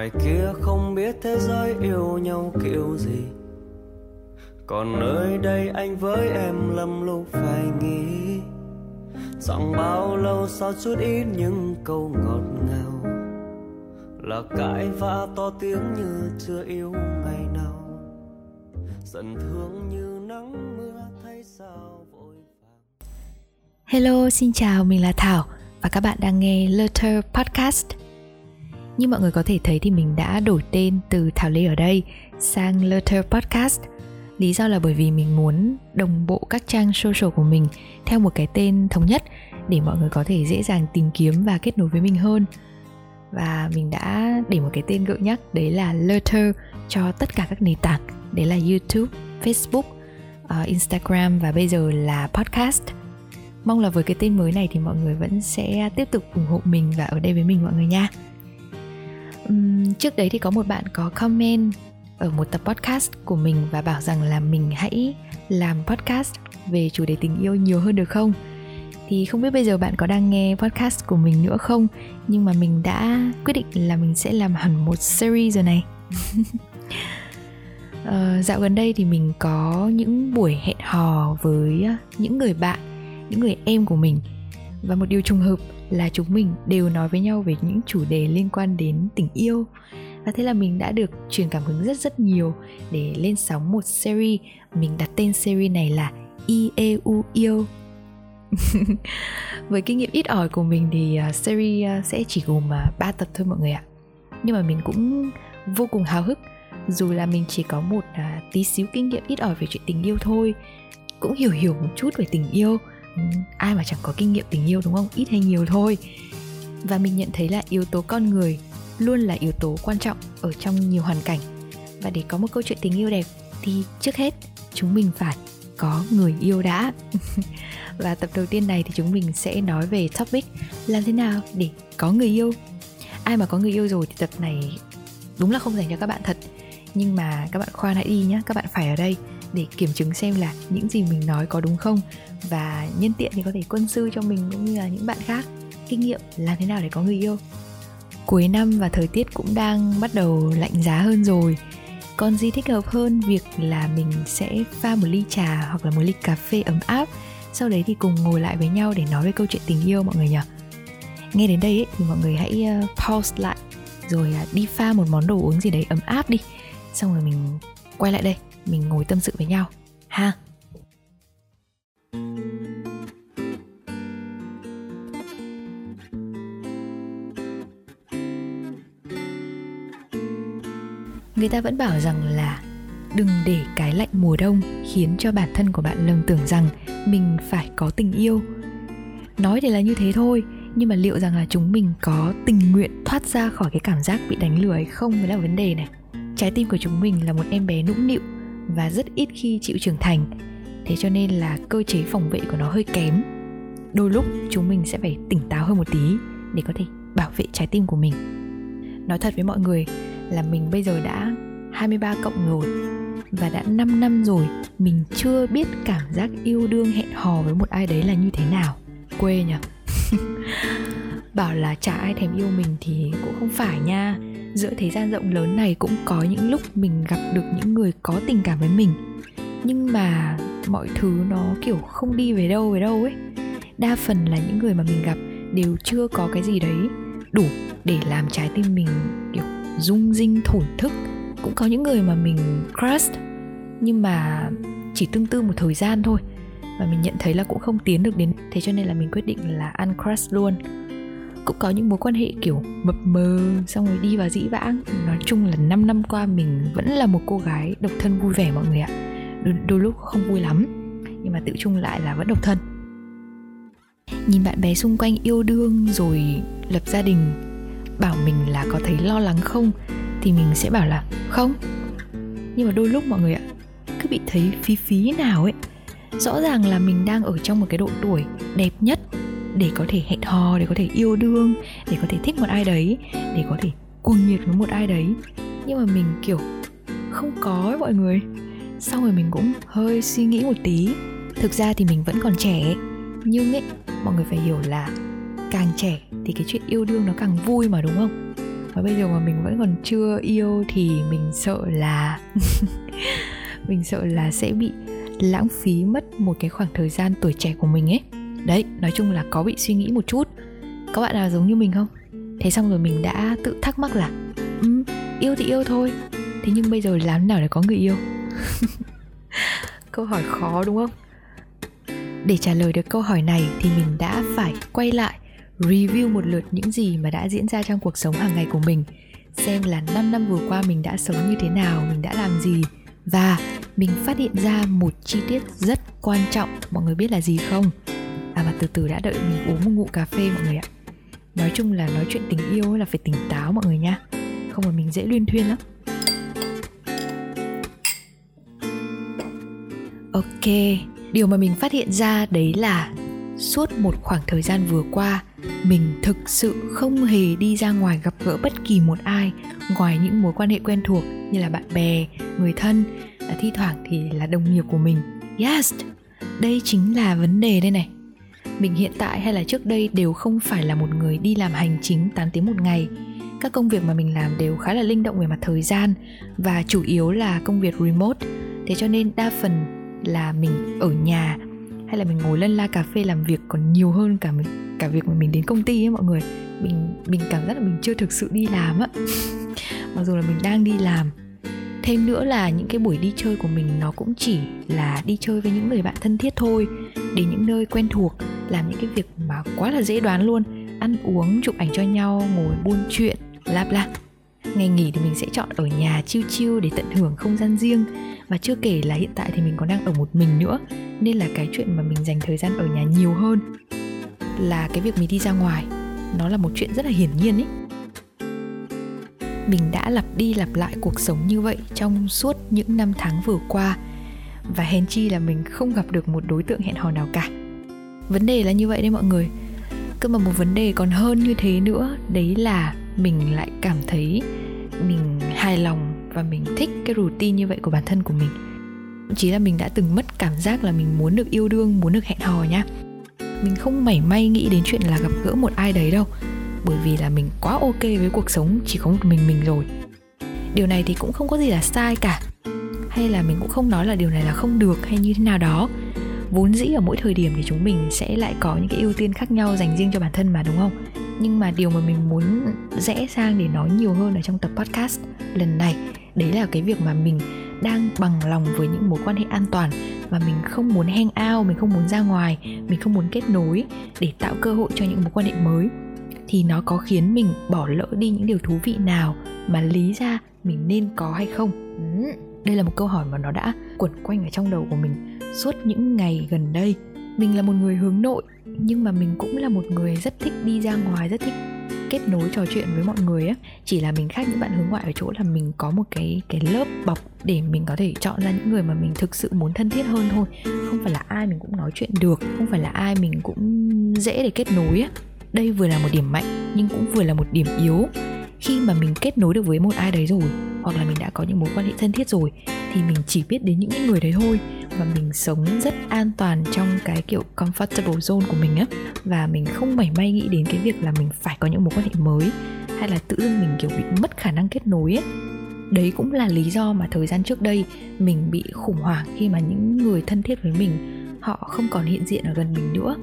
ngoài kia không biết thế giới yêu nhau kiểu gì. Còn nơi đây anh với em lầm lúc phải nghĩ. Rằng bao lâu sao chút ít những câu ngọt ngào. Là cãi vã to tiếng như chưa yêu ngày nào. Giận thương như nắng mưa thay sao vội vàng. Hello, xin chào, mình là Thảo và các bạn đang nghe Letter Podcast. Như mọi người có thể thấy thì mình đã đổi tên từ Thảo Lê ở đây sang Letter Podcast. Lý do là bởi vì mình muốn đồng bộ các trang social của mình theo một cái tên thống nhất để mọi người có thể dễ dàng tìm kiếm và kết nối với mình hơn. Và mình đã để một cái tên gợi nhắc đấy là Letter cho tất cả các nền tảng, đấy là YouTube, Facebook, uh, Instagram và bây giờ là podcast mong là với cái tên mới này thì mọi người vẫn sẽ tiếp tục ủng hộ mình và ở đây với mình mọi người nha um, trước đấy thì có một bạn có comment ở một tập podcast của mình và bảo rằng là mình hãy làm podcast về chủ đề tình yêu nhiều hơn được không? Thì không biết bây giờ bạn có đang nghe podcast của mình nữa không? Nhưng mà mình đã quyết định là mình sẽ làm hẳn một series rồi này. Uh, dạo gần đây thì mình có những buổi hẹn hò với ờ, những người bạn những người em của mình. Và một điều trùng hợp là chúng mình đều nói với nhau về những chủ đề liên quan đến tình yêu. Và thế là mình đã được truyền cảm hứng rất rất nhiều để lên sóng một series. Mình đặt tên series này là IEU yêu. Với kinh nghiệm ít ỏi của mình thì à, series à, sẽ chỉ gồm à, 3 tập thôi mọi người ạ. Nhưng mà mình cũng vô cùng hào hức, dù là mình chỉ có một tí xíu kinh nghiệm ít ỏi về chuyện tình yêu thôi, cũng hiểu hiểu một chút về tình yêu ai mà chẳng có kinh nghiệm tình yêu đúng không? Ít hay nhiều thôi. Và mình nhận thấy là yếu tố con người luôn là yếu tố quan trọng ở trong nhiều hoàn cảnh. Và để có một câu chuyện tình yêu đẹp thì trước hết chúng mình phải có người yêu đã. Và tập đầu tiên này thì chúng mình sẽ nói về topic làm thế nào để có người yêu. Ai mà có người yêu rồi thì tập này đúng là không dành cho các bạn thật. Nhưng mà các bạn khoan hãy đi nhé các bạn phải ở đây để kiểm chứng xem là những gì mình nói có đúng không. Và nhân tiện thì có thể quân sư cho mình cũng như là những bạn khác kinh nghiệm làm thế nào để có người yêu. Cuối năm và thời tiết cũng đang bắt đầu lạnh giá hơn rồi. Còn gì thích hợp hơn việc là mình sẽ pha một ly trà hoặc là một ly cà phê ấm áp. Sau đấy thì cùng ngồi lại với nhau để nói về câu chuyện tình yêu mọi người nhỉ. Nghe đến đây ấy, thì mọi người hãy ờ, pause lại rồi à, đi pha một món đồ uống gì đấy ấm áp đi. Xong rồi mình quay lại đây mình ngồi tâm sự với nhau, ha? Người ta vẫn bảo rằng là đừng để cái lạnh mùa đông khiến cho bản thân của bạn lầm tưởng rằng mình phải có tình yêu. Nói thì là như thế thôi, nhưng mà liệu rằng là chúng mình có tình nguyện thoát ra khỏi cái cảm giác bị đánh lừa hay không mới là vấn đề này. Trái tim của chúng mình là một em bé nũng nịu và rất ít khi chịu trưởng thành. Thế cho nên là cơ chế phòng vệ của nó hơi kém. Đôi lúc chúng mình sẽ phải tỉnh táo hơn một tí để có thể bảo vệ trái tim của mình. Nói thật với mọi người là mình bây giờ đã 23 cộng rồi và đã 5 năm rồi mình chưa biết cảm giác yêu đương hẹn hò với một ai đấy là như thế nào. Quê nhỉ? Bảo là chả ai thèm yêu mình thì cũng không phải nha giữa thế gian rộng lớn này cũng có những lúc mình gặp được những người có tình cảm với mình. Nhưng mà mọi thứ nó kiểu không đi về đâu về đâu ấy. Đa phần là những người mà mình gặp đều chưa có cái gì đấy đủ để làm trái tim mình kiểu rung rinh, thổn thức. Cũng có những người mà mình crush, nhưng mà chỉ tương tư một thời gian thôi. Và mình nhận thấy là cũng không tiến được đến thế cho nên là mình quyết định là uncrush luôn cũng có những mối quan hệ kiểu mập mờ xong rồi đi vào dĩ vãng. Nói chung là 5 năm qua mình vẫn là một cô gái độc thân vui vẻ mọi người ạ. Đôi, đôi lúc không vui lắm nhưng mà tự chung lại là vẫn độc thân. Nhìn bạn bè xung quanh yêu đương rồi lập gia đình bảo mình là có thấy lo lắng không thì mình sẽ bảo là không. Nhưng mà đôi lúc mọi người ạ cứ bị thấy phí phí nào ấy rõ ràng là mình đang ở trong một cái độ tuổi đẹp nhất để có thể hẹn hò, để có thể yêu đương, để có thể thích một ai đấy, để có thể cuồng nhiệt với một ai đấy. Nhưng mà mình, kiểu, không có ấy mọi người. Xong rồi mình cũng hơi suy nghĩ một tí. Thực ra thì mình vẫn còn trẻ nhưng ấy, mọi người phải hiểu là càng trẻ thì cái chuyện yêu đương nó càng vui mà, đúng không? Và bây giờ mà mình vẫn còn chưa yêu thì mình sợ là mình sợ là sẽ bị lãng phí mất một cái khoảng thời gian tuổi trẻ của mình ấy đấy nói chung là có bị suy nghĩ một chút. Các bạn nào giống như mình không? Thế xong rồi mình đã tự thắc mắc là um, yêu thì yêu thôi. Thế nhưng bây giờ làm nào để có người yêu? Câu hỏi khó đúng không? Để trả lời được câu hỏi này thì mình đã phải quay lại review một lượt những gì mà đã diễn ra trong cuộc sống hàng ngày của mình xem là 5 năm vừa qua mình đã sống như thế nào, mình đã làm gì. Và mình phát hiện ra một chi tiết rất quan trọng mọi người biết là gì không? Từ từ đã đợi mình uống một ngụm cà phê mọi người ạ. Nói chung là nói chuyện tình yêu là phải tỉnh táo mọi người nha. Không là mình dễ luyên thuyên lắm. Ok, điều mà mình phát hiện ra đấy là suốt một khoảng thời gian vừa qua mình thực sự không hề đi ra ngoài gặp gỡ bất kỳ một ai ngoài những mối quan hệ quen thuộc như là bạn bè người thân thi thoảng thì là đồng nghiệp của mình yes đây chính là vấn đề đây này mình hiện tại hay là trước đây đều không phải là một người đi làm hành chính 8 tiếng một ngày. Các công việc mà mình làm đều khá là linh động về mặt thời gian và chủ yếu là công việc remote. Thế cho nên đa phần là mình ở nhà hay là mình ngồi lân la cà phê làm việc còn nhiều hơn cả mình, cả việc mà mình đến công ty ấy mọi người. Mình mình cảm giác là mình chưa thực sự đi làm á. Mặc dù là mình đang đi làm. Thêm nữa là những cái buổi đi chơi của mình nó cũng chỉ là đi chơi với những người bạn thân thiết thôi, đến những nơi quen thuộc làm những cái việc mà quá là dễ đoán luôn. Ăn uống, chụp ảnh cho nhau, ngồi buôn chuyện lạp lạp ngày nghỉ thì mình sẽ chọn ở nhà chiêu chiêu để tận hưởng không gian riêng. Và chưa kể là hiện tại thì mình còn đang ở một mình nữa, nên là cái chuyện mà mình dành thời gian ở nhà nhiều hơn là cái việc mình đi ra ngoài. Nó là một chuyện rất là hiển nhiên ấy mình đã lặp đi lặp lại cuộc sống như vậy trong suốt những năm tháng vừa qua. Và hèn chi là mình không gặp được một đối tượng hẹn hò nào cả vấn đề là như vậy đấy mọi người. Cơ mà một vấn đề còn hơn như thế nữa, đấy là mình lại cảm thấy mình hài lòng và mình thích cái routine như vậy của bản thân của mình. Chỉ là mình đã từng mất cảm giác là mình muốn được yêu đương, muốn được hẹn hò nhá mình không mảy may nghĩ đến chuyện là gặp gỡ một ai đấy đâu, bởi vì là mình quá ok với cuộc sống chỉ có một mình mình rồi. Điều này thì cũng không có gì là sai cả. Hay là mình cũng không nói là điều này là không được hay như thế nào đó vốn dĩ ở mỗi thời điểm thì chúng mình sẽ lại có những cái ưu tiên khác nhau dành riêng cho bản thân mà đúng không? Nhưng mà điều mà mình muốn rẽ sang để nói nhiều hơn ở trong tập podcast lần này đấy là cái việc mà mình đang bằng lòng với những mối quan hệ an toàn và mình không muốn hang out mình không muốn ra ngoài mình không muốn kết nối để tạo cơ hội cho những mối quan hệ mới. Thì nó có khiến mình bỏ lỡ đi những điều thú vị nào mà lý ra mình nên có hay không? Ừ, đây là một câu hỏi mà nó đã quẩn quanh ở trong đầu của mình suốt những ngày gần đây. Mình là một người hướng nội, nhưng mà mình cũng là một người rất thích đi ra ngoài, rất thích kết nối trò chuyện với mọi người á. Chỉ là mình khác những bạn hướng ngoại ở chỗ là mình có một cái cái lớp bọc để mình có thể chọn ra những người mà mình thực sự muốn thân thiết hơn thôi. Không phải là ai mình cũng nói chuyện được, không phải là ai mình cũng dễ để kết nối á. Đây vừa là một điểm mạnh, nhưng cũng vừa là một điểm yếu khi mà mình kết nối được với một ai đấy rồi, hoặc là mình đã có những mối quan hệ thân thiết rồi, thì mình chỉ biết đến những người đấy thôi. Và mình sống rất an toàn trong cái kiểu comfortable zone của mình á. Và mình không mảy may nghĩ đến cái việc là mình phải có những mối quan hệ mới, hay là tự dưng mình, kiểu, bị mất khả năng kết nối ấy. Đấy cũng là lý do mà thời gian trước đây mình bị khủng hoảng khi mà những người thân thiết với mình, họ không còn hiện diện ở gần mình nữa.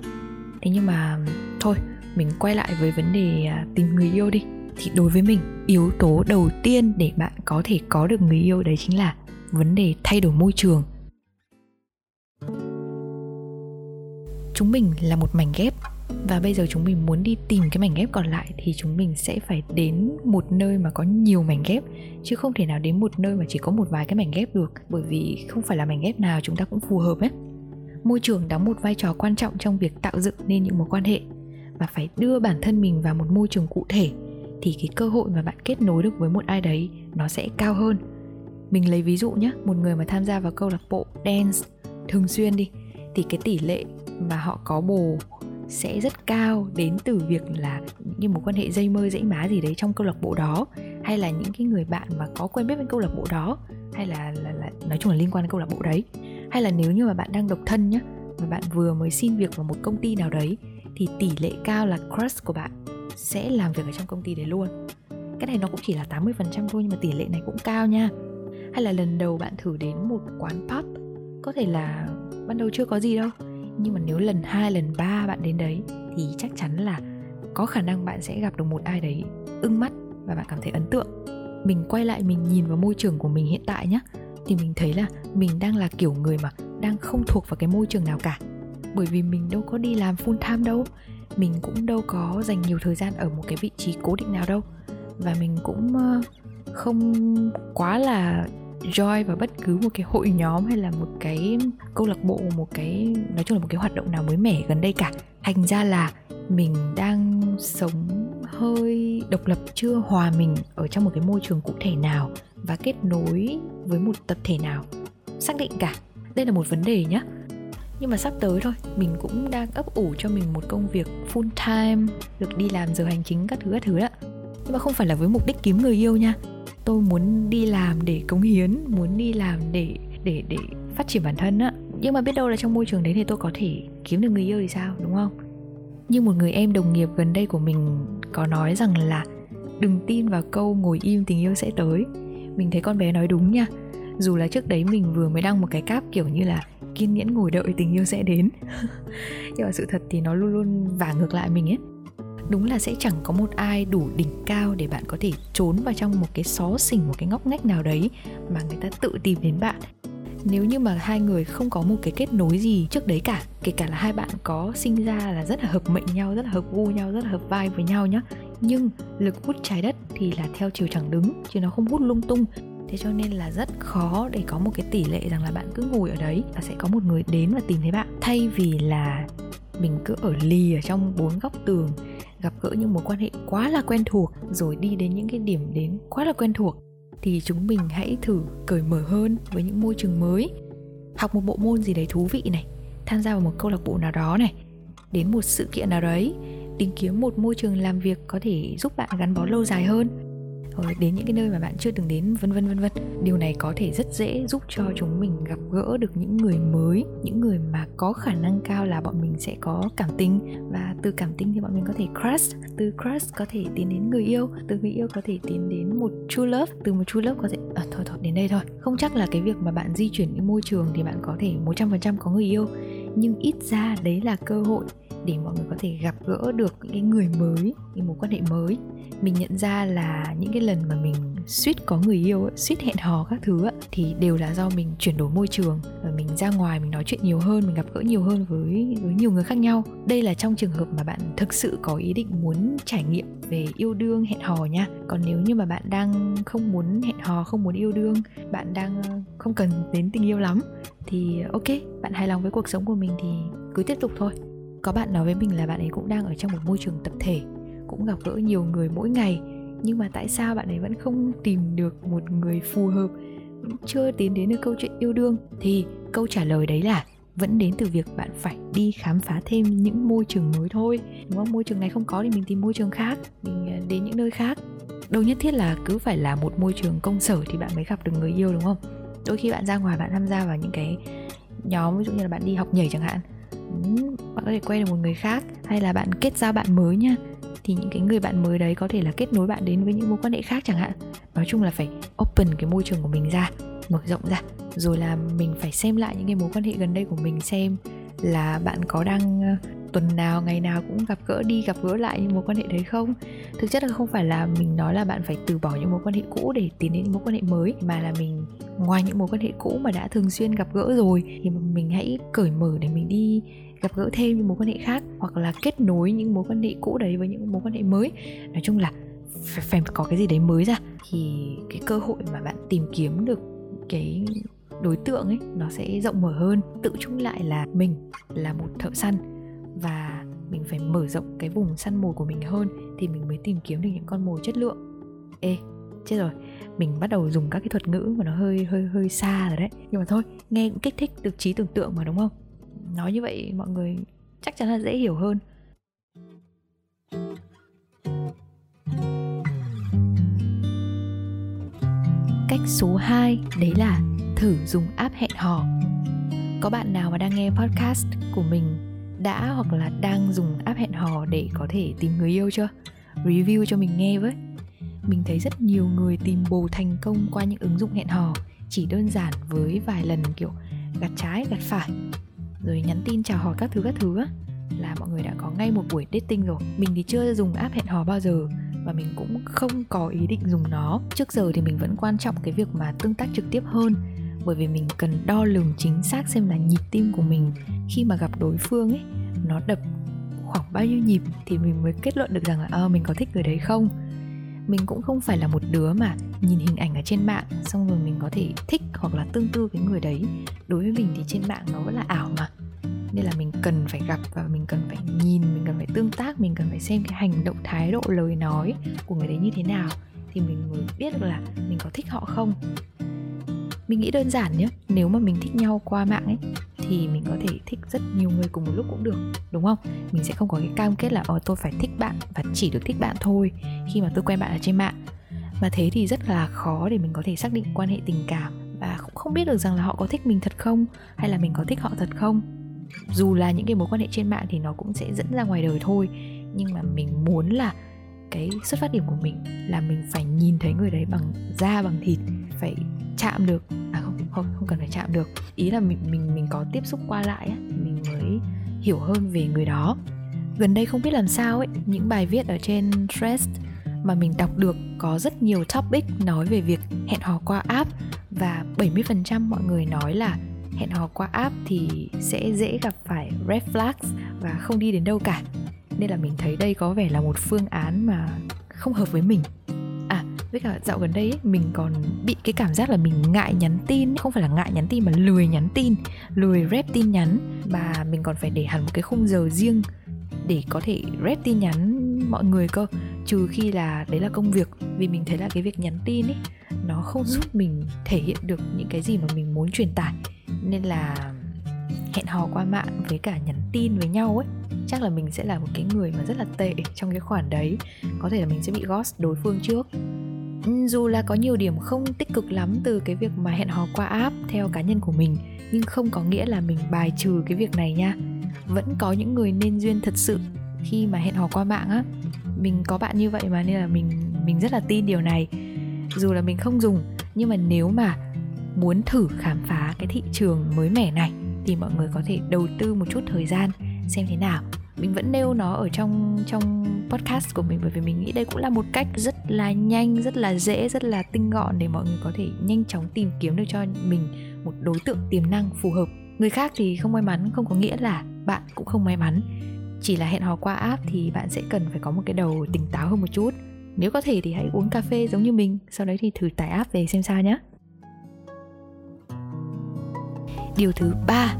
Thế nhưng mà, thôi, mình quay lại với vấn đề à, tìm người yêu đi thì đối với mình, yếu tố đầu tiên để bạn có thể có được người yêu đấy chính là vấn đề thay đổi môi trường. Chúng mình là một mảnh ghép và bây giờ chúng mình muốn đi tìm cái mảnh ghép còn lại thì chúng mình sẽ phải đến một nơi mà có nhiều mảnh ghép, chứ không thể nào đến một nơi mà chỉ có một vài cái mảnh ghép được, bởi vì không phải là mảnh ghép nào chúng ta cũng phù hợp ấy. Môi trường đóng một vai trò quan trọng trong việc tạo dựng nên những mối quan hệ và phải đưa bản thân mình vào một môi trường cụ thể thì cái cơ hội mà bạn kết nối được với một ai đấy nó sẽ cao hơn. Mình lấy ví dụ nhé một người mà tham gia vào câu lạc bộ dance thường xuyên đi thì cái tỷ lệ mà họ có bồ sẽ rất cao đến từ việc là như một quan hệ dây mơ dãy má gì đấy trong câu lạc bộ đó hay là những cái người bạn mà có quen biết với câu lạc bộ đó hay là, là, là nói chung là liên quan đến câu lạc bộ đấy. Hay là nếu như mà bạn đang độc thân nhá và bạn vừa mới xin việc vào một công ty nào đấy thì tỷ lệ cao là crush của bạn sẽ làm việc ở trong công ty đấy luôn. Cái này nó cũng chỉ là 80% thôi, nhưng mà tỷ lệ này cũng cao nha. Hay là lần đầu bạn thử đến một quán pub, có thể là ban đầu chưa có gì đâu, nhưng mà nếu lần hai, lần ba bạn đến đấy, thì chắc chắn là có khả năng bạn sẽ gặp được một ai đấy ưng mắt và bạn cảm thấy ấn tượng. Mình quay lại, mình nhìn vào môi trường của mình hiện tại nhé thì mình thấy là mình đang là kiểu người mà đang không thuộc vào cái môi trường nào cả. Bởi vì mình đâu có đi làm full time đâu mình cũng đâu có dành nhiều thời gian ở một cái vị trí cố định nào đâu. Và mình cũng ờ, không quá là join vào bất cứ một cái hội nhóm hay là một cái câu lạc bộ, một cái, nói chung là một cái hoạt động nào mới mẻ gần đây cả. Thành ra là mình đang sống hơi độc lập, chưa hòa mình ở trong một cái môi trường cụ thể nào và kết nối với một tập thể nào. Xác định cả. Đây là một vấn đề nhé nhưng mà sắp tới thôi, mình cũng đang ấp ủ cho mình một công việc full time, được đi làm giờ hành chính các thứ các thứ đó. Nhưng mà không phải là với mục đích kiếm người yêu nha. Tôi muốn đi làm để cống hiến, muốn đi làm để để để phát triển bản thân á. Nhưng mà biết đâu là trong môi trường đấy thì tôi có thể kiếm được người yêu thì sao, đúng không? Như một người em đồng nghiệp gần đây của mình có nói rằng là đừng tin vào câu ngồi im tình yêu sẽ tới. Mình thấy con bé nói đúng nha. Dù là trước đấy mình vừa mới đăng một cái cáp kiểu như là kiên nhẫn ngồi đợi tình yêu sẽ đến. Nhưng mà sự thật thì nó luôn luôn vả ngược lại mình ấy. Đúng là sẽ chẳng có một ai đủ đỉnh cao để bạn có thể trốn vào trong một cái xó xỉnh, một cái ngóc ngách nào đấy mà người ta tự tìm đến bạn. Nếu như mà hai người không có một cái kết nối gì trước đấy cả, kể cả là hai bạn có sinh ra là rất là hợp mệnh nhau, rất là hợp gu nhau, rất là hợp vai với nhau nhá. Nhưng lực hút trái đất thì là theo chiều chẳng đứng, chứ nó không hút lung tung thế cho nên là rất khó để có một cái tỷ lệ rằng là bạn cứ ngồi ở đấy và sẽ có một người đến và tìm thấy bạn. Thay vì là mình cứ ở lì ở trong bốn góc tường, gặp gỡ những mối quan hệ quá là quen thuộc, rồi đi đến những cái điểm đến quá là quen thuộc, thì chúng mình hãy thử cởi mở hơn với những môi trường mới. Học một bộ môn gì đấy thú vị này, tham gia vào một câu lạc bộ nào đó này, đến một sự kiện nào đấy, tìm kiếm một môi trường làm việc có thể giúp bạn gắn bó lâu dài hơn. Ờ, đến những cái nơi mà bạn chưa từng đến vân vân vân vân. Điều này có thể rất dễ giúp cho chúng mình gặp gỡ được những người mới những người mà có khả năng cao là bọn mình sẽ có cảm tình. Và từ cảm tình thì bọn mình có thể crush từ crush có thể tiến đến người yêu từ người yêu có thể tiến đến một true love từ một true love có thể à, thôi thôi đến đây thôi. Không chắc là cái việc mà bạn di chuyển những môi trường thì bạn có thể 100% có người yêu nhưng ít ra đấy là cơ hội để mọi người có thể gặp gỡ được những cái người mới, những mối quan hệ mới. Mình nhận ra là những cái lần mà mình suýt có người yêu suýt hẹn hò các thứ thì đều là do mình chuyển đổi môi trường và mình ra ngoài, mình nói chuyện nhiều hơn, mình gặp gỡ nhiều hơn với với nhiều người khác nhau. Đây là trong trường hợp mà bạn thực sự có ý định muốn trải nghiệm về yêu đương, hẹn hò nha. Còn nếu như mà bạn đang không muốn hẹn hò, không muốn yêu đương, bạn đang ờ, không cần đến tình yêu lắm, thì ờ, ok, bạn hài lòng với cuộc sống của mình thì cứ tiếp tục thôi có bạn nói với mình là bạn ấy cũng đang ở trong một môi trường tập thể, cũng gặp gỡ nhiều người mỗi ngày. Nhưng mà tại sao bạn ấy vẫn không tìm được một người phù hợp chưa tiến đến được câu chuyện yêu đương? Thì câu trả lời đấy là vẫn đến từ việc bạn phải đi khám phá thêm những môi trường mới thôi. Đúng không? Môi trường này không có thì mình tìm môi trường khác, mình à, đến những nơi khác. Đâu nhất thiết là cứ phải là một môi trường công sở thì bạn mới gặp được người yêu, đúng không? Đôi khi bạn ra ngoài bạn tham gia vào những cái nhóm, ví dụ như là bạn đi học nhảy chẳng hạn bạn có thể quen được một người khác hay là bạn kết giao bạn mới nha. Thì những cái người bạn mới đấy có thể là kết nối bạn đến với những mối quan hệ khác chẳng hạn. Nói chung là phải open cái môi trường của mình ra, mở rộng ra, rồi là mình phải xem lại những cái mối quan hệ gần đây của mình xem là bạn có đang tuần nào ngày nào cũng gặp gỡ đi gặp gỡ lại những mối quan hệ đấy không? Thực chất là không phải là mình nói là bạn phải từ bỏ những mối quan hệ cũ để tiến đến những mối quan hệ mới mà là mình ngoài những mối quan hệ cũ mà đã thường xuyên gặp gỡ rồi thì mình hãy cởi mở để mình đi gặp gỡ thêm những mối quan hệ khác hoặc là kết nối những mối quan hệ cũ đấy với những mối quan hệ mới. Nói chung là phải, phải có cái gì đấy mới ra thì cái cơ hội mà bạn tìm kiếm được cái đối tượng ấy nó sẽ rộng mở hơn. Tự chung lại là mình là một thợ săn và mình phải mở rộng cái vùng săn mồi của mình hơn thì mình mới tìm kiếm được những con mồi chất lượng. Ê, chết rồi. Mình bắt đầu dùng các cái thuật ngữ mà nó hơi hơi hơi xa rồi đấy. Nhưng mà thôi, nghe cũng kích thích, được trí tưởng tượng mà, đúng không? Nói như vậy mọi người chắc chắn là dễ hiểu hơn. Cách số 2 đấy là thử dùng app hẹn hò. Có bạn nào mà đang nghe podcast của mình đã hoặc là đang dùng app hẹn hò để có thể tìm người yêu chưa? Review cho mình nghe với. Mình thấy rất nhiều người tìm bồ thành công qua những ứng dụng hẹn hò, chỉ đơn giản với vài lần kiểu gạt trái gạt phải, rồi nhắn tin, chào hỏi các thứ các thứ á. Là mọi người đã có ngay một buổi dating rồi. Mình thì chưa dùng app hẹn hò bao giờ và mình cũng không có ý định dùng nó. Trước giờ thì mình vẫn quan trọng cái việc mà tương tác trực tiếp hơn bởi vì mình cần đo lường chính xác xem là nhịp tim của mình khi mà gặp đối phương ấy nó đập khoảng bao nhiêu nhịp thì mình mới kết luận được rằng là à, mình có thích người đấy không? Mình cũng không phải là một đứa mà nhìn hình ảnh ở trên mạng xong rồi mình có thể thích hoặc là tương tư với người đấy. Đối với mình thì trên mạng nó vẫn là ảo mà. Nên là mình cần phải gặp và mình cần phải nhìn mình cần phải tương tác mình cần phải xem cái hành động thái độ lời nói của người đấy như thế nào thì mình mới biết được là mình có thích họ không mình nghĩ đơn giản nhé nếu mà mình thích nhau qua mạng ấy, thì mình có thể thích rất nhiều người cùng một lúc cũng được, đúng không? Mình sẽ không có cái cam kết là ờ tôi phải thích bạn và chỉ được thích bạn thôi khi mà tôi quen bạn ở trên mạng. Mà thế thì rất là khó để mình có thể xác định quan hệ tình cảm và cũng không biết được rằng là họ có thích mình thật không, hay là mình có thích họ thật không. Dù là những cái mối quan hệ trên mạng thì nó cũng sẽ dẫn ra ngoài đời thôi, nhưng mà mình muốn là cái xuất phát điểm của mình là mình phải nhìn thấy người đấy bằng da, bằng thịt, phải chạm được. À không không không cần phải chạm được. Ý là mình mình mình có tiếp xúc qua lại thì mình mới hiểu hơn về người đó. Gần đây không biết làm sao ấy, những bài viết ở trên Threads mà mình đọc được có rất nhiều topic nói về việc hẹn hò qua app và 70% mọi người nói là hẹn hò qua app thì sẽ dễ gặp phải red flags và không đi đến đâu cả. Nên là mình thấy đây có vẻ là một phương án mà không hợp với mình với cả dạo gần đây ấy, mình còn bị cái cảm giác là mình ngại nhắn tin. Không phải là ngại nhắn tin mà lười nhắn tin lười rep tin nhắn. Và mình còn phải để hẳn một cái khung giờ riêng để có thể rep tin nhắn mọi người cơ. Trừ khi là đấy là công việc vì mình thấy là cái việc nhắn tin ấy nó không giúp mình thể hiện được những cái gì mà mình muốn truyền tải. Nên là hẹn hò qua mạng với cả nhắn tin với nhau ấy chắc là mình sẽ là một cái người mà rất là tệ trong cái khoản đấy. Có thể là mình sẽ bị ghost đối phương trước dù là có nhiều điểm không tích cực lắm từ cái việc mà hẹn hò qua app theo cá nhân của mình, nhưng không có nghĩa là mình bài trừ cái việc này nha. Vẫn có những người nên duyên thật sự khi mà hẹn hò qua mạng á. Mình có bạn như vậy mà nên là mình mình rất là tin điều này. Dù là mình không dùng, nhưng mà nếu mà muốn thử khám phá cái thị trường mới mẻ này thì mọi người có thể đầu tư một chút thời gian xem thế nào mình vẫn nêu nó ở trong trong podcast của mình bởi vì mình nghĩ đây cũng là một cách rất là nhanh, rất là dễ, rất là tinh gọn để mọi người có thể nhanh chóng tìm kiếm được cho mình một đối tượng tiềm năng phù hợp. Người khác thì không may mắn, không có nghĩa là bạn cũng không may mắn. Chỉ là hẹn hò qua app thì bạn sẽ cần phải có một cái đầu tỉnh táo hơn một chút. Nếu có thể thì hãy uống cà phê giống như mình, sau đấy thì thử tải app về xem sao nhé điều thứ ba,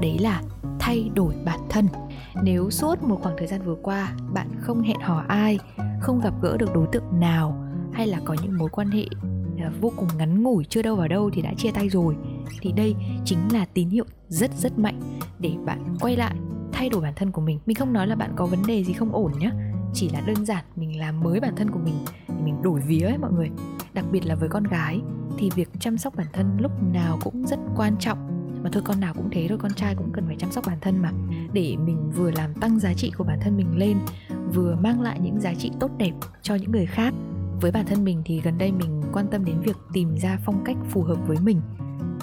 đấy là thay đổi bản thân nếu suốt một khoảng thời gian vừa qua, bạn không hẹn hò ai, không gặp gỡ được đối tượng nào, hay là có những mối quan hệ à, vô cùng ngắn ngủi chưa đâu vào đâu thì đã chia tay rồi, thì đây chính là tín hiệu rất rất mạnh để bạn quay lại, thay đổi bản thân của mình. Mình không nói là bạn có vấn đề gì không ổn nhé chỉ là đơn giản mình làm mới bản thân của mình thì mình đổi vía ấy mọi người. Đặc biệt là với con gái, thì việc chăm sóc bản thân lúc nào cũng rất quan trọng mà thôi, con nào cũng thế thôi, con trai cũng cần phải chăm sóc bản thân mà. Để mình vừa làm tăng giá trị của bản thân mình lên, vừa mang lại những giá trị tốt đẹp cho những người khác. Với bản thân mình thì gần đây mình quan tâm đến việc tìm ra phong cách phù hợp với mình.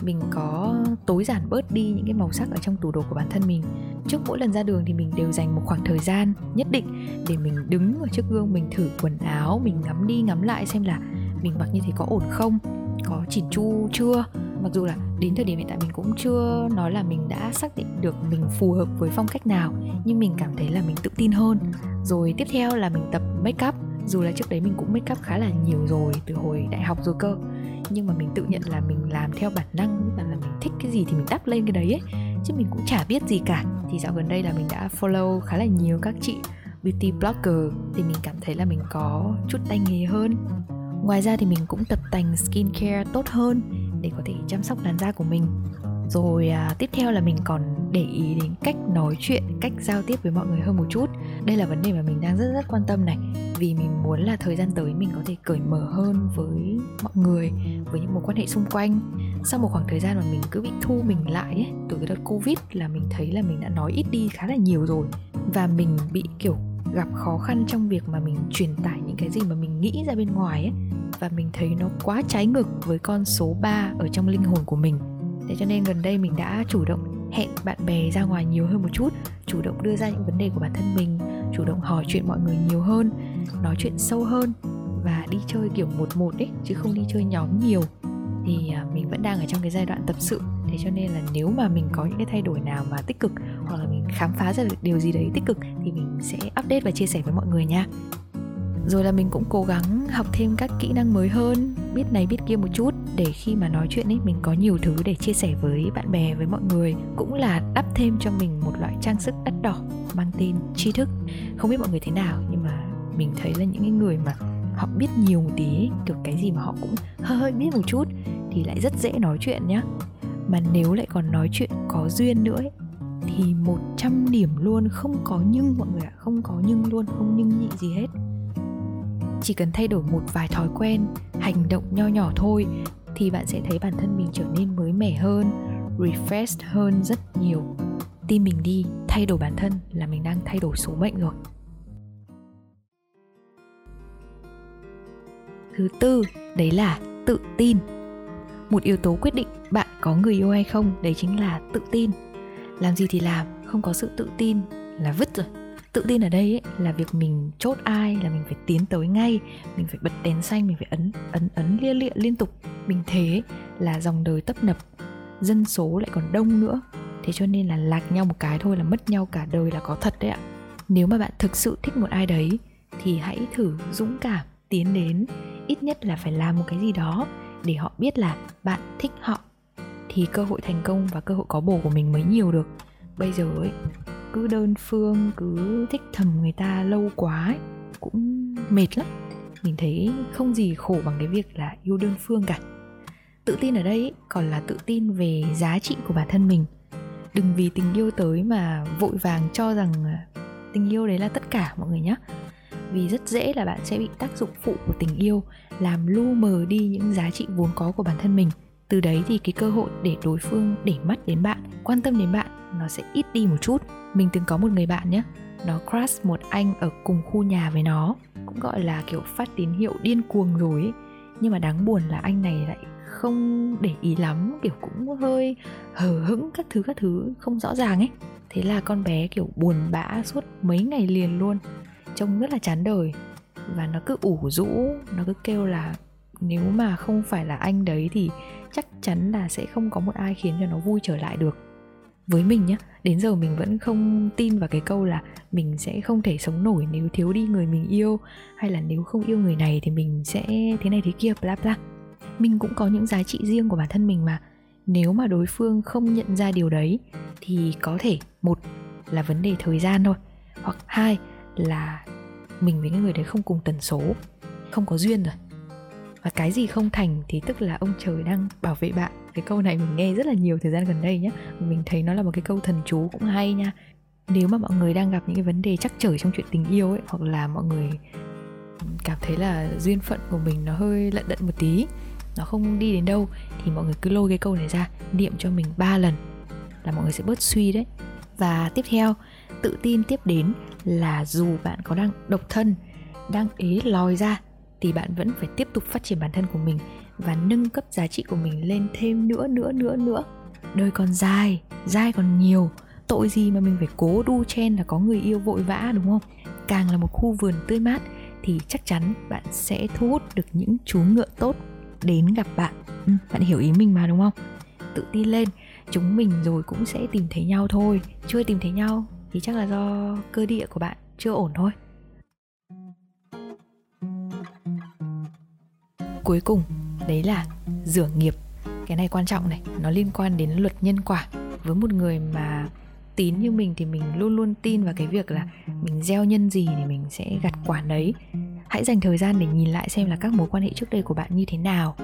Mình có tối giản bớt đi những cái màu sắc ở trong tủ đồ của bản thân mình. Trước mỗi lần ra đường thì mình đều dành một khoảng thời gian nhất định để mình đứng ở trước gương, mình thử quần áo, mình ngắm đi ngắm lại xem là mình mặc như thế có ổn không, có chỉn chu chưa mặc dù là đến thời điểm hiện tại mình cũng chưa nói là mình đã xác định được mình phù hợp với phong cách nào, nhưng mình cảm thấy là mình tự tin hơn. Rồi tiếp theo là mình tập make up. Dù là trước đấy mình cũng make up khá là nhiều rồi, từ hồi đại học rồi cơ. Nhưng mà mình tự nhận là mình làm theo bản năng và là mình thích cái gì thì mình đắp lên cái đấy ấy. Chứ mình cũng chả biết gì cả. Thì dạo gần đây là mình đã follow khá là nhiều các chị beauty blogger, thì mình cảm thấy là mình có chút tay nghề hơn. Ngoài ra thì mình cũng tập tành skincare tốt hơn để có thể chăm sóc làn da của mình. Rồi à, tiếp theo là mình còn để ý đến cách nói chuyện cách giao tiếp với mọi người hơn một chút. Đây là vấn đề mà mình đang rất rất quan tâm này. Vì mình muốn là thời gian tới mình có thể cởi mở hơn với mọi người với những mối quan hệ xung quanh. Sau một khoảng thời gian mà mình cứ bị thu mình lại ấy, từ cái đợt covid là mình thấy là mình đã nói ít đi khá là nhiều rồi. Và mình bị kiểu gặp khó khăn trong việc mà mình truyền tải những cái gì mà mình nghĩ ra bên ngoài ấy, và mình thấy nó quá trái ngược với con số 3 ở trong linh hồn của mình. Thế cho nên gần đây mình đã chủ động hẹn bạn bè ra ngoài nhiều hơn một chút, chủ động đưa ra những vấn đề của bản thân mình, chủ động hỏi chuyện mọi người nhiều hơn, nói chuyện sâu hơn, và đi chơi kiểu một một ấy, chứ không đi chơi nhóm nhiều. Thì à, mình vẫn đang ở trong cái giai đoạn tập sự thế cho nên là nếu mà mình có những cái thay đổi nào mà tích cực hoặc là mình khám phá ra được điều gì đấy tích cực thì mình sẽ update và chia sẻ với mọi người nha. Rồi là mình cũng cố gắng học thêm các kỹ năng mới hơn, biết này biết kia một chút để khi mà nói chuyện ấy, mình có nhiều thứ để chia sẻ với bạn bè, với mọi người, cũng là đắp thêm cho mình một loại trang sức đắt đỏ mang tên tri thức. Không biết mọi người thế nào, nhưng mà mình thấy là những người mà họ biết nhiều một tí, kiểu cái gì mà họ cũng hơi hơi biết một chút thì lại rất dễ nói chuyện nhá mà nếu lại còn nói chuyện có duyên nữa ấy, thì 100 điểm luôn không có nhưng mọi người ạ không có nhưng luôn không nhưng nhị gì hết. Chỉ cần thay đổi một vài thói quen hành động nho nhỏ thôi thì bạn sẽ thấy bản thân mình trở nên mới mẻ hơn refresh hơn rất nhiều. Tin mình đi thay đổi bản thân là mình đang thay đổi số mệnh rồi. Thứ tư đấy là tự tin một yếu tố quyết định bạn có người yêu hay không đấy chính là tự tin. Làm gì thì làm không có sự tự tin là vứt rồi. Tự tin ở đây ấy, là việc mình chốt ai là mình phải tiến tới ngay mình phải bật đèn xanh mình phải ấn ấn ấn lia lịa liên tục. Mình thế là dòng đời tấp nập dân số lại còn đông nữa. Thế cho nên là lạc nhau một cái thôi là mất nhau cả đời là có thật đấy ạ. Nếu mà bạn thực sự thích một ai đấy thì hãy thử dũng cảm tiến đến ít nhất là phải làm một cái gì đó để họ biết là bạn thích họ thì cơ hội thành công và cơ hội có bổ của mình mới nhiều được. Bây giờ ấy cứ đơn phương cứ thích thầm người ta lâu quá ấy, cũng mệt lắm. Mình thấy không gì khổ bằng cái việc là yêu đơn phương cả. Tự tin ở đây ấy, còn là tự tin về giá trị của bản thân mình. Đừng vì tình yêu tới mà vội vàng cho rằng à, tình yêu đấy là tất cả mọi người nhé vì rất dễ là bạn sẽ bị tác dụng phụ của tình yêu, làm lu mờ đi những giá trị vốn có của bản thân mình. Từ đấy thì cái cơ hội để đối phương để mắt đến bạn, quan tâm đến bạn, nó sẽ ít đi một chút. Mình từng có một người bạn nhé nó crush một anh ở cùng khu nhà với nó, cũng gọi là kiểu phát tín hiệu điên cuồng rồi ấy. nhưng mà đáng buồn là anh này lại không để ý lắm, kiểu cũng hơi hờ hững các thứ các thứ không rõ ràng ấy. Thế là con bé kiểu buồn bã suốt mấy ngày liền luôn trông rất là chán đời. Và nó cứ ủ rũ, nó cứ kêu là nếu mà không phải là anh đấy thì chắc chắn là sẽ không có một ai khiến cho nó vui trở lại được. Với mình nhá, đến giờ mình vẫn không tin vào cái câu là mình sẽ không thể sống nổi nếu thiếu đi người mình yêu, hay là nếu không yêu người này thì mình sẽ thế này thế kia, bla bla. Mình cũng có những giá trị riêng của bản thân mình mà. Nếu mà đối phương không nhận ra điều đấy thì có thể, một là vấn đề thời gian thôi, hoặc hai là mình với cái người đấy không cùng tần số, không có duyên rồi. Và cái gì không thành thì tức là ông trời đang bảo vệ bạn. Cái câu này mình nghe rất là nhiều thời gian gần đây nhé mình thấy nó là một cái câu thần chú cũng hay nha. Nếu mà mọi người đang gặp những cái vấn đề chắc trở trong chuyện tình yêu ấy, hoặc là mọi người cảm thấy là duyên phận của mình nó hơi lận đận một tí, nó không đi đến đâu, thì mọi người cứ lôi cái câu này ra, niệm cho mình ba lần là mọi người sẽ bớt suy đấy. Và tiếp theo, tự tin tiếp đến là dù bạn có đang độc thân đang ế lòi ra thì bạn vẫn phải tiếp tục phát triển bản thân của mình và nâng cấp giá trị của mình lên thêm nữa nữa nữa nữa. Đời còn dài dài còn nhiều tội gì mà mình phải cố đu chen là có người yêu vội vã đúng không? Càng là một khu vườn tươi mát thì chắc chắn bạn sẽ thu hút được những chú ngựa tốt đến gặp bạn. Ừ, bạn hiểu ý mình mà đúng không? Tự tin lên chúng mình rồi cũng sẽ tìm thấy nhau thôi. Chưa tìm thấy nhau thì chắc là do cơ địa của bạn chưa ổn thôi. Cuối cùng, đấy là rửa nghiệp. Cái này quan trọng này, nó liên quan đến luật nhân quả. Với một người mà tín như mình thì mình luôn luôn tin vào cái việc là mình gieo nhân gì thì mình sẽ gặt quả đấy hãy dành thời gian để nhìn lại xem là các mối quan hệ trước đây của bạn như thế nào.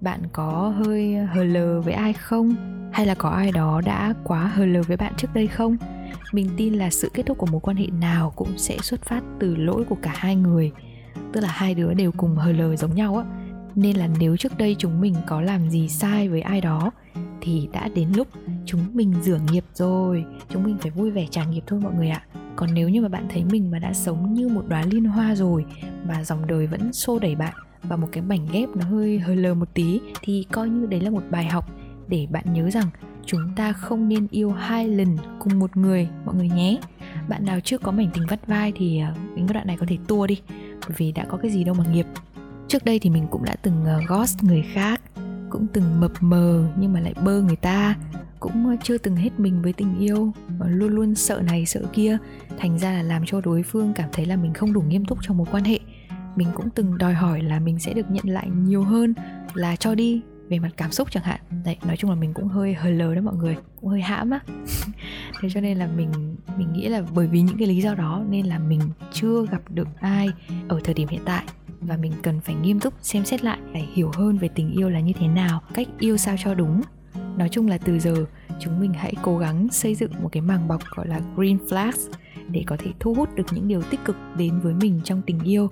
Bạn có hơi hờ lờ với ai không? Hay là có ai đó đã quá hờ lờ với bạn trước đây không? Mình tin là sự kết thúc của mối quan hệ nào cũng sẽ xuất phát từ lỗi của cả hai người. Tức là hai đứa đều cùng hờ lờ giống nhau á. Nên là nếu trước đây chúng mình có làm gì sai với ai đó, thì đã đến lúc chúng mình rửa nghiệp rồi. Chúng mình phải vui vẻ trả nghiệp thôi mọi người ạ. Còn nếu như mà bạn thấy mình mà đã sống như một đóa liên hoa rồi, mà dòng đời vẫn xô đẩy bạn và một cái mảnh ghép nó hơi hơi lờ một tí, thì coi như đấy là một bài học để bạn nhớ rằng chúng ta không nên yêu hai lần cùng một người, mọi người nhé. Bạn nào chưa có mảnh tình vắt vai thì ờ, những đoạn này có thể tua đi, bởi vì đã có cái gì đâu mà nghiệp. Trước đây thì mình cũng đã từng ờ, ghost người khác, cũng từng mập mờ nhưng mà lại bơ người ta, cũng ờ, chưa từng hết mình với tình yêu và luôn luôn sợ này, sợ kia. Thành ra là làm cho đối phương cảm thấy là mình không đủ nghiêm túc trong mối quan hệ. Mình cũng từng đòi hỏi là mình sẽ được nhận lại nhiều hơn là cho đi về mặt cảm xúc chẳng hạn. Đấy, nói chung là mình cũng hơi hơi lờ đó mọi người, cũng hơi hãm á. Thế cho nên là mình mình nghĩ là bởi vì những cái lý do đó nên là mình chưa gặp được ai ở thời điểm hiện tại và mình cần phải nghiêm túc xem xét lại phải hiểu hơn về tình yêu là như thế nào, cách yêu sao cho đúng. Nói chung là từ giờ, chúng mình hãy cố gắng xây dựng một cái màng bọc gọi là green flags để có thể thu hút được những điều tích cực đến với mình trong tình yêu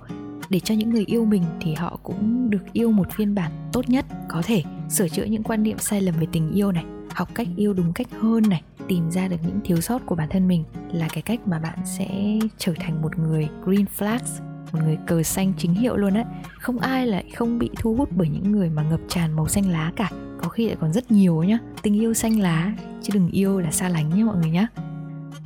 để cho những người yêu mình thì họ cũng được yêu một phiên bản tốt nhất. Có thể sửa chữa những quan niệm sai lầm về tình yêu này, học cách yêu đúng cách hơn này, tìm ra được những thiếu sót của bản thân mình là cái cách mà bạn sẽ trở thành một người green flags, một người cờ xanh chính hiệu luôn á. Không ai lại không bị thu hút bởi những người mà ngập tràn màu xanh lá cả. Có khi lại còn rất nhiều nhá. Tình yêu xanh lá, chứ đừng yêu là xa lánh nhé mọi người nhá.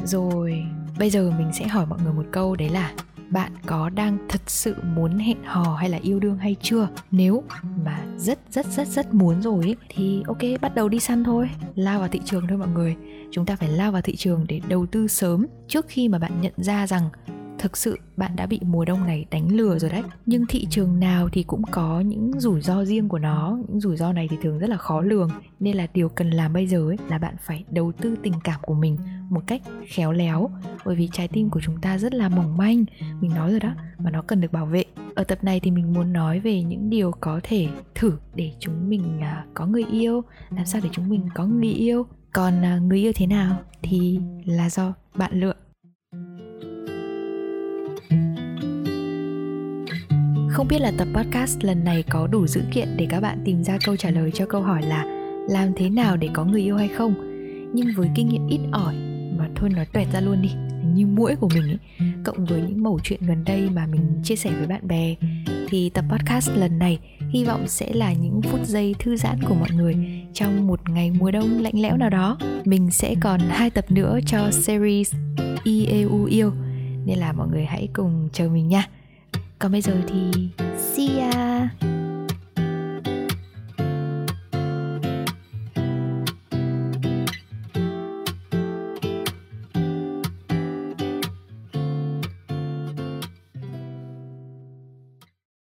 Rồi, bây giờ mình sẽ hỏi mọi người một câu, đấy là bạn có đang thật sự muốn hẹn hò hay là yêu đương hay chưa? Nếu mà rất rất rất rất muốn rồi ấy, thì ok bắt đầu đi săn thôi. Lao vào thị trường thôi mọi người. Chúng ta phải lao vào thị trường để đầu tư sớm trước khi mà bạn nhận ra rằng thực sự, bạn đã bị mùa đông này đánh lừa rồi đấy. Nhưng thị trường nào thì cũng có những rủi ro riêng của nó. Những rủi ro này thì thường rất là khó lường. Nên là điều cần làm bây giờ ấy, là bạn phải đầu tư tình cảm của mình một cách khéo léo. Bởi vì trái tim của chúng ta rất là mỏng manh. Mình nói rồi đó và nó cần được bảo vệ. Ở tập này thì mình muốn nói về những điều có thể thử để chúng mình à, có người yêu. Làm sao để chúng mình có người yêu. Còn à, người yêu thế nào thì là do bạn lựa. Không biết là tập podcast lần này có đủ dữ kiện để các bạn tìm ra câu trả lời cho câu hỏi là làm thế nào để có người yêu hay không. Nhưng với kinh nghiệm ít ỏi mà thôi nói tuẹt ra luôn đi, như mũi của mình ấy, cộng với những mẩu chuyện gần đây mà mình chia sẻ với bạn bè, thì tập podcast lần này hy vọng sẽ là những phút giây thư giãn của mọi người trong một ngày mùa đông lạnh lẽo nào đó mình sẽ còn hai tập nữa cho series IEU yêu, nên là mọi người hãy cùng chờ mình nha còn bây giờ thì see ya